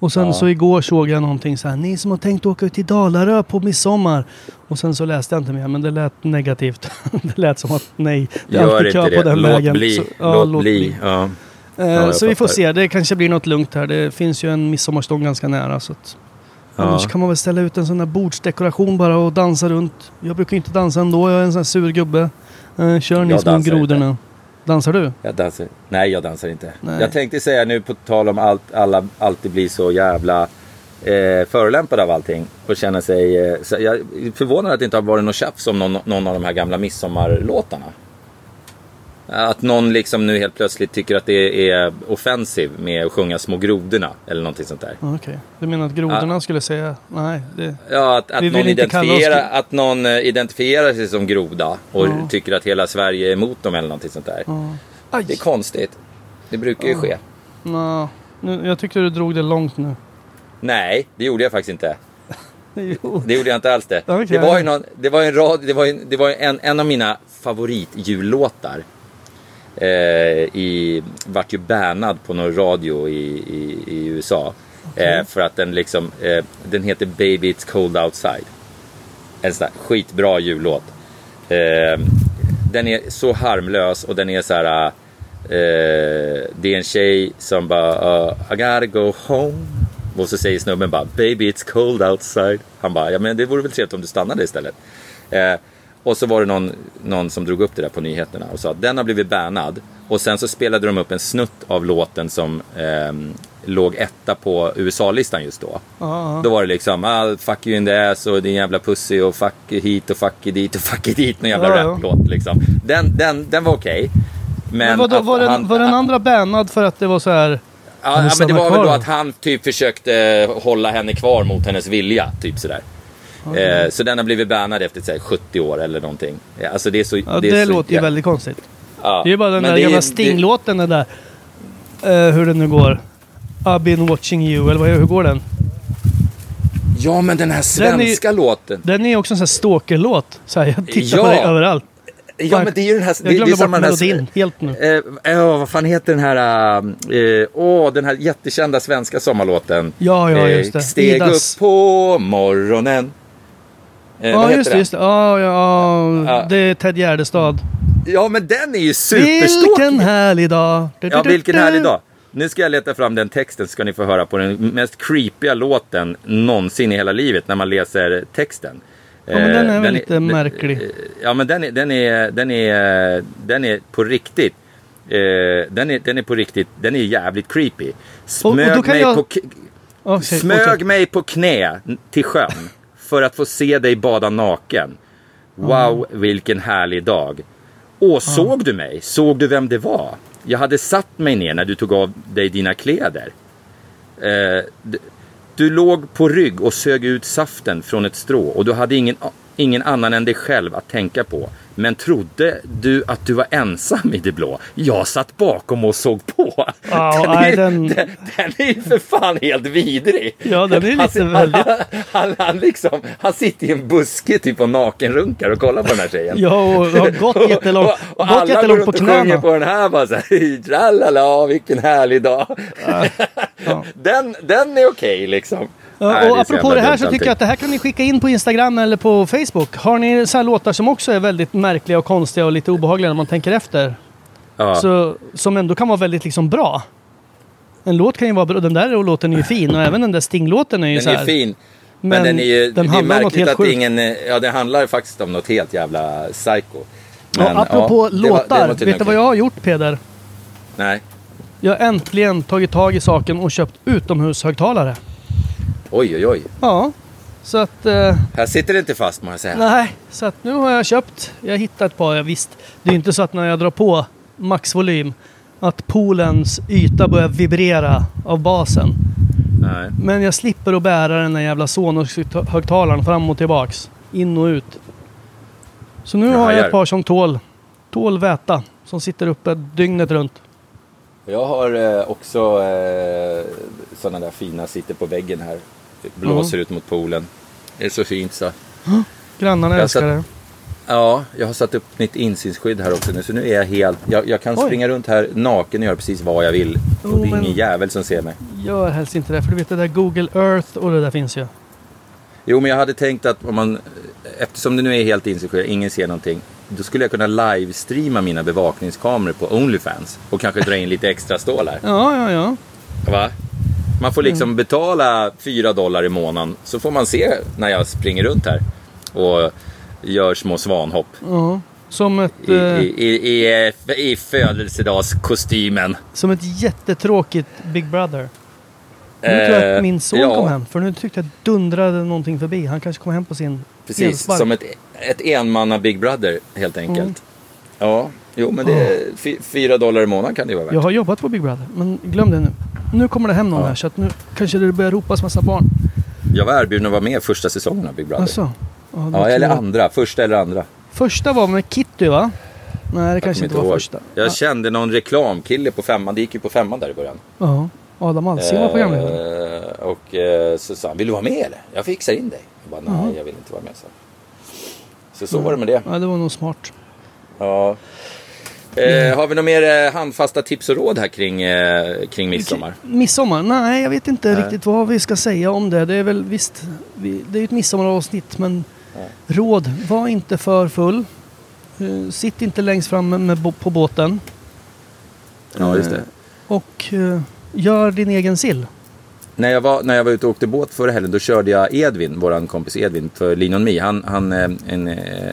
A: Och sen
B: Ja.
A: så igår såg jag någonting så här. Ni som har tänkt åka ut till Dalarö på midsommar. Och sen så läste jag inte mer men det lät negativt. det lät som att nej. Det är alltid kö
B: inte
A: på den
B: Låt
A: vägen.
B: bli.
A: Så, ja,
B: låt, bli. Ja.
A: Eh,
B: jag
A: så vi får se. Det kanske blir något lugnt här. Det finns ju en midsommarstång ganska nära. Så att,
B: Ja.
A: Annars kan man väl ställa ut en sån där bordsdekoration bara och dansa runt. Jag brukar inte dansa ändå. Jag är en sån här sur gubbe. Eh, kör ni små grodorna. Dansar du?
B: Jag dansar. Nej, jag dansar inte.
A: Nej.
B: Jag tänkte säga nu på tal om allt, alla alltid blir så jävla eh, förolämpade av allting. Och känner sig... Eh, jag är förvånad att det inte har varit något tjafs om någon, någon av de här gamla midsommarlåtarna. Att någon liksom nu helt plötsligt tycker att det är offensiv med att sjunga Små grodorna eller någonting sånt där.
A: Ja, Okej. Du menar att grodorna skulle säga nej? Det...
B: Ja, att, att,
A: Vi vill
B: någon
A: gro-
B: att någon eh, identifierar sig som groda och
A: Ja.
B: tycker att hela Sverige är emot dem eller någonting sånt där.
A: Ja.
B: Det är konstigt. Det brukar ju ske.
A: Nå, nu, jag tyckte du drog det långt nu.
B: Nej, det gjorde jag faktiskt inte.
A: Jo.
B: Det gjorde jag inte alls det.
A: Okej.
B: Det var ju någon, det var ju en rad, det var ju, det var en, en av mina favoritjullåtar. Eh, i, vart ju bannad på någon radio i, i, i USA. Eh, för att den liksom, eh, den heter Baby It's Cold Outside. En sån där skitbra jullåt. Den är så harmlös och den är så här. Det är en tjej som bara uh, I gotta go home. Och så säger snubben bara Baby it's cold outside. Han bara ja men det vore väl trevligt om du stannade istället. Eh, och så var det någon, någon som drog upp det där på nyheterna och sa att den har blivit bannad. Och sen så spelade de upp en snutt av låten som ehm, låg etta på USA-listan just då.
A: Ja,
B: Då var det liksom ah, fuck you in the ass och din jävla pussy och fuck hit och fuck you dit och fuck you dit. Någon jävla
A: Ja, ja.
B: raplåt liksom. Den, den, den var okej. Men,
A: Men vadå, var, den, var den andra bannad för att det var så här...
B: Ja, men det var väl då
A: då?
B: att han typ försökte hålla henne kvar mot hennes vilja. Typ sådär. Eh, så den har blivit bannad efter så här, 70 år eller någonting. Eh, Alltså det är så...
A: Ja, det,
B: är så,
A: låter ju
B: ja,
A: väldigt konstigt.
B: ja.
A: Det är ju bara den
B: Men
A: där
B: det det-
A: Sting-låten den där. Eh, hur den nu går. I've been watching you, eller vad, hur går den?
B: Ja, men den här
A: Den är
B: svenska låten.
A: Den är också en sån här stalker-låt. Så här, jag tittar
B: Ja.
A: på dig överallt.
B: Ja, men det är ju den här...
A: Jag
B: det, det är
A: glömde bort melodin helt nu.
B: Eh, ja, vad fan heter den här... eh, Åh, den här jättekända svenska sommarlåten.
A: Ja, ja, just det.
B: Eh, Steg
A: Idas.
B: upp på morgonen. Eh,
A: Ja, just just det. Ja, ja,
B: Ja.
A: det är Ted Gärdestad.
B: Ja, men den är ju
A: Vilken
B: superstorkig.
A: härlig dag. Du, du,
B: Ja, vilken
A: du.
B: härlig dag. Nu ska jag leta fram den texten så ska ni få höra på den mest creepiga låten någonsin i hela livet när man läser texten.
A: Ja, men den är
B: Eh,
A: väl lite märklig.
B: eh, Ja, men den är, den är, den är, den är på riktigt. Eh, den, är, den är på riktigt, den är jävligt creepy.
A: Och- och
B: Smög,
A: då kan
B: mig,
A: jag-
B: på, k-
A: Ja, säg-
B: smög
A: fortsätt.
B: mig på knä till sjön för att få se dig bada naken. Wow, vilken härlig dag. Åh, såg du mig? Såg du vem det var? Jag hade satt mig ner när du tog av dig dina kläder. Eh, du låg på rygg och sög ut saften från ett strå och du hade ingen, ingen annan än dig själv att tänka på. Men trodde du att du var ensam i det blå? Jag satt bakom och såg på.
A: Ja,
B: den, är,
A: den-
B: den... den är ju för fan helt vidrig.
A: Ja, den är lite
B: han,
A: väldigt-
B: han, han, han, liksom, han sitter i en buske typ och nakenrunkar och kollar på den här tjejen.
A: Ja, och har gått jättelångt,
B: och, och
A: gått
B: alla går runt
A: på
B: och sjunger på den här bara så här. Tralala, vilken härlig dag. den, den är okej liksom. Nej,
A: Ja,
B: det är
A: och
B: så
A: apropå det här så tycker jag att det här kan ni skicka in på Instagram eller på Facebook. Har ni så här låtar som också är väldigt märkliga och konstiga och lite obehagliga när man tänker efter?
B: Ja.
A: Så, som ändå kan vara väldigt liksom bra. En låt kan ju vara bra. Den där låten är ju fin och även den där Sting-låten är ju
B: Den
A: så
B: är
A: här.
B: fin. Men,
A: Men
B: den är ju,
A: den
B: det är märkligt att
A: sjukt.
B: ingen, ja det handlar faktiskt om något helt jävla psycho.
A: Och apropå
B: ja, det var- det
A: låtar.
B: var tydligen
A: vet du vad jag har gjort Peder?
B: Nej.
A: Jag har äntligen tagit tag i saken och köpt utomhushögtalare.
B: Oj, oj, oj.
A: Ja. Så att... Eh,
B: Här sitter det inte fast må jag säga.
A: nej, så att nu har jag köpt. Jag hittat ett par. Ja, visst, det är inte så att när jag drar på maxvolym att poolens yta börjar vibrera av basen.
B: Nej.
A: Men jag slipper att bära den där jävla Sonos-högtalaren fram och tillbaks. In och ut. Så nu
B: Jag
A: har jag ett par som tål, tål väta. Som sitter uppe dygnet runt.
B: Jag har eh, också eh, sådana där fina, sitter på väggen här. Blåser ut mot poolen. Det är så fint så.
A: Grannarna
B: Jag
A: älskar
B: satt-
A: det.
B: Ja, jag har satt upp mitt insynsskydd här också nu. Så nu är jag helt, jag, jag kan
A: Oj.
B: springa runt här naken och göra precis vad jag vill. Och
A: Jo,
B: det är ingen jävel som ser mig.
A: Gör helst inte det. För du vet det där Google Earth och det där finns ju.
B: Jo, men jag hade tänkt att om man, eftersom det nu är helt insynsskydd, ingen ser någonting. Då skulle jag kunna livestreama mina bevakningskameror på Onlyfans. Och kanske dra in lite extra stålar.
A: Ja, ja, ja.
B: Va? Man får liksom betala 4 dollar i månaden. Så får man se när jag springer runt här. Och gör små svanhopp.
A: ja. Som ett,
B: I,
A: eh,
B: i, i, i, i födelsedagskostymen.
A: som ett jättetråkigt Big Brother. Nu tror jag att min son
B: Eh, ja,
A: kom hem. För nu tyckte jag dundrade någonting förbi. Han kanske kom hem på sin
B: Precis,
A: elspark.
B: som ett, ett enmanna Big Brother helt enkelt.
A: Mm.
B: Ja, jo men det fyra dollar i månaden kan det vara värt.
A: Jag har jobbat på Big Brother, men glöm det nu. Nu kommer det hem någon
B: Ja.
A: här så att nu kanske det börjar ropas massa barn.
B: Jag var erbjuden att vara med första säsongen av Big Brother.
A: Alltså, ja,
B: ja, eller
A: tur.
B: andra. Första eller andra.
A: Första var med Kitty va? Nej, det kanske inte var
B: ihåg.
A: första.
B: Jag
A: Ja.
B: kände någon reklamkille på femman. Det gick ju på femman där i början.
A: Ja, Adam Alsing var programledare.
B: Eh, och eh, så sa han, vill du vara med eller? Jag fixar in dig. Jag bara, nej jag vill inte vara med. Så, så, så var det med det.
A: Ja, det var nog smart.
B: Ja. Eh, har vi några mer eh, handfasta tips och råd här kring, eh, kring midsommar?
A: Midsommar? Nej, jag vet inte riktigt vad vi ska säga om det. Det är väl visst, vi, det är ett midsommaravsnitt men råd, var inte för full. Sitt inte längst fram med, på båten.
B: Ja, just det.
A: Och gör din egen sill.
B: När jag, var, när jag var ute och åkte båt förra helgen, då körde jag Edvin, våran kompis Edvin, för Lean on Me. Han, han är en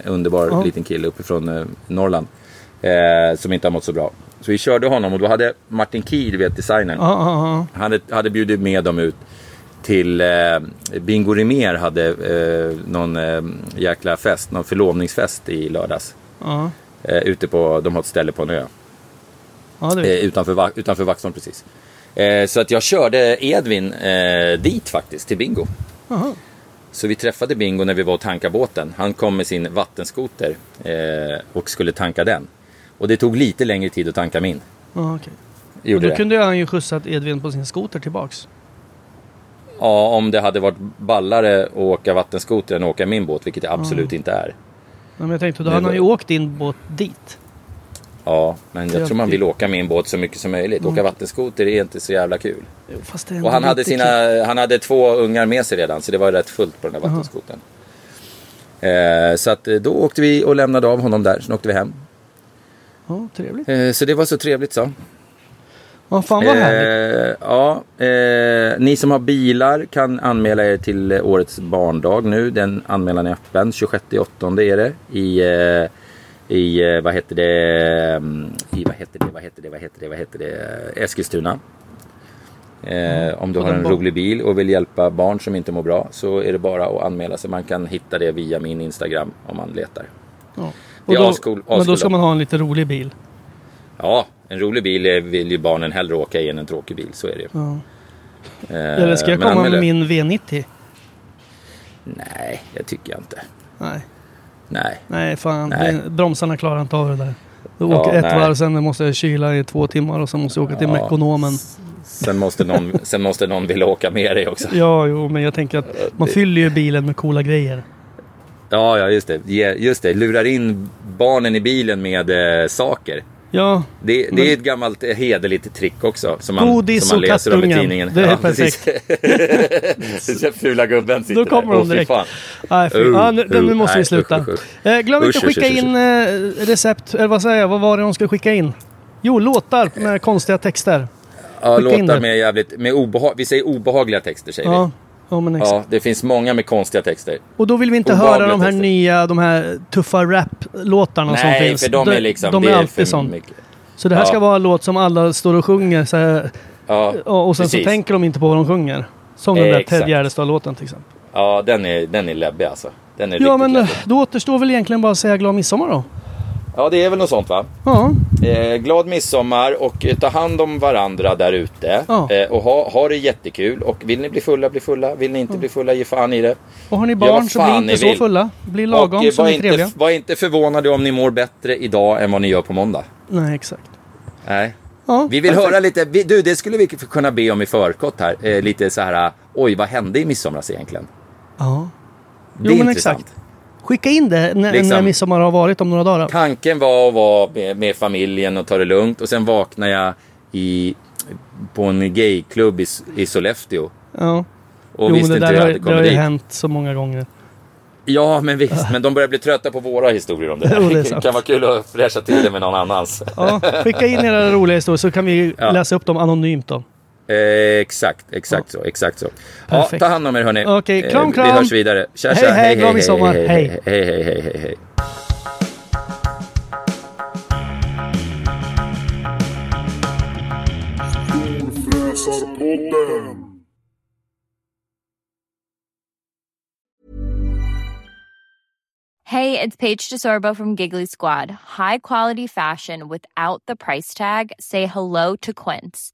B: underbar
A: Ja.
B: liten kille uppifrån Norrland. Eh, som inte har mått så bra. Så vi körde honom och då hade Martin du vet designern,
A: ja, ja.
B: han hade, hade bjudit med dem ut till eh, Bingo Rimér hade eh, någon eh, jäkla fest, någon förlovningsfest i lördags.
A: ja.
B: Eh, ute på, de har ett ställe på en ö. Eh, utanför, utanför Vaxholm precis. Eh, så att jag körde Edvin eh, dit faktiskt, till Bingo. Så vi träffade Bingo när vi var och tankade båten. Han kom med sin vattenskoter och skulle tanka den. Och det tog lite längre tid att tanka min.
A: Ja, okej. Och
B: Gjorde
A: då
B: det.
A: kunde han ju skjutsat Edvin på sin skoter tillbaks.
B: Ja, om det hade varit ballare att åka vattenskoter än att åka min båt, vilket det absolut inte är.
A: Men jag tänkte, då hade han ju åkt din båt dit.
B: Ja, men jag tror man vill åka min båt så mycket som möjligt. Åka vattenskoter är inte så jävla kul.
A: Jo, Fast det är ändå
B: Och han hade,
A: lite
B: sina,
A: kul.
B: han hade två ungar med sig redan, så det var rätt fullt på den där vattenskotern. Eh, så att eh, då åkte vi och lämnade av honom där, sen åkte vi hem.
A: Ja, trevligt.
B: Eh, så det var så trevligt så.
A: Ja, fan vad härligt.
B: Eh, ja, eh, ni som har bilar kan anmäla er till årets barndag nu. Den anmälan är öppen. 26.8 är det. I, i vad heter det, mm, i vad heter det, vad heter det, vad heter det, vad heter det, Eskilstuna. Eh, om du har en rolig bil och vill hjälpa barn som inte mår bra så är det bara att anmäla sig. Man kan hitta det via min Instagram om man letar.
A: Ja.
B: det är
A: Och då,
B: ascool-
A: men då ska man ha en lite rolig bil.
B: Ja, en rolig bil vill ju barnen hellre åka i än en tråkig bil, så är det ju.
A: Ja.
B: Eh,
A: Eller ska jag komma med min V90?
B: Nej, det tycker jag inte.
A: Nej.
B: Nej.
A: Nej, fan.
B: Nej.
A: Bromsarna klarar inte av det där. Du
B: Ja,
A: åker ett
B: nej.
A: varv, sen måste jag kyla i två timmar och sen måste jag åka till
B: Ja.
A: Mekonomen.
B: Sen måste någon, sen måste någon vilja åka med dig också.
A: Ja, jo, men jag tänker att man fyller ju bilen med coola grejer.
B: Ja, ja just det. Just det. Lurar in barnen i bilen med eh, saker.
A: Ja,
B: Det, det är ett gammalt eh, hederligt trick också. Som man,
A: Godis
B: som man
A: och
B: läser om i tidningen.
A: Det är
B: precis. Den fula gubben sitter
A: Då kommer
B: där.
A: de direkt.
B: fan.
A: nej,
B: Uh,
A: ja, nu, nu
B: uh,
A: måste vi
B: nej,
A: sluta.
B: usch, usch,
A: Eh, glöm inte
B: Usch,
A: att skicka
B: usch, usch,
A: in eh, recept, eller vad säger jag, vad var det de skulle skicka in? Jo, låtar med konstiga texter.
B: Ja,
A: Skicka
B: låtar med jävligt... Med obehag, vi säger obehagliga texter, säger
A: Ja,
B: vi.
A: Ja men exakt.
B: Ja, det finns många med konstiga texter.
A: Och då vill vi inte
B: Obehagliga
A: höra de här
B: texter.
A: nya, de här tuffa rap-låtarna som
B: Nej,
A: finns.
B: för de är liksom...
A: De
B: det
A: är
B: för
A: alltid sån.
B: mycket.
A: Så det här
B: Ja.
A: ska vara en låt som alla står och sjunger så här,
B: Ja,
A: och sen
B: precis.
A: så tänker de inte på vad de sjunger. Som den där
B: Exakt.
A: Ted Gärdestad-låten till exempel.
B: Ja, den är, den är läbbig alltså. Den är
A: Ja men
B: läbbig.
A: då återstår väl egentligen bara att säga glad midsommar då.
B: Ja, det är väl något sånt va?
A: Ja,
B: Eh, glad midsommar och eh, ta hand om varandra där ute.
A: Ja.
B: Eh, och ha, ha det jättekul. Och vill ni bli fulla, bli fulla. Vill ni inte bli fulla, ge fan i det.
A: och har ni
B: Ja,
A: barn
B: vad
A: så bli inte så fulla. Bli lagom
B: och eh,
A: så
B: var
A: ni är trevliga.
B: inte, var inte förvånade om ni mår bättre idag än vad ni gör på måndag.
A: Nej exakt.
B: Nej.
A: Ja,
B: Vi vill höra lite, vi, du det skulle vi kunna be om i förskott här. Eh, lite så här, oj vad hände i midsomras egentligen?
A: ja.
B: Det
A: Jo
B: är
A: men
B: intressant.
A: exakt. Skicka in det när,
B: Liksom.
A: när midsommar har varit om några dagar.
B: Tanken var att vara med, med familjen och ta det lugnt och sen vaknar jag i, på en gayklubb i, i Sollefteå.
A: Ja.
B: Och
A: jo
B: visste
A: det
B: inte hur jag
A: har,
B: hade
A: det har
B: kommit
A: ju
B: dit.
A: hänt så många gånger.
B: Ja, men visst. Men de börjar bli trötta på våra historier om det
A: det
B: här. Det
A: sant.
B: kan vara kul att fräscha till det med någon annans.
A: Ja, skicka in era roliga historier så kan vi
B: Ja.
A: läsa upp dem anonymt då.
B: Eh, exakt, exakt så, exakt så. Ja,
A: Perfekt.
B: ta hand om er hörni.
A: Okej,
B: Eh,
A: kram,
B: Vi
A: kram.
B: hörs vidare. Tja,
A: Hej,
B: tja.
A: hej, glad midsommar.
B: hej,
A: Hej.
B: hej, hej, hej, hej, hej.
E: Hey, it's Paige DeSorbo from Giggly Squad. High quality fashion without the price tag. Say hello to Quince.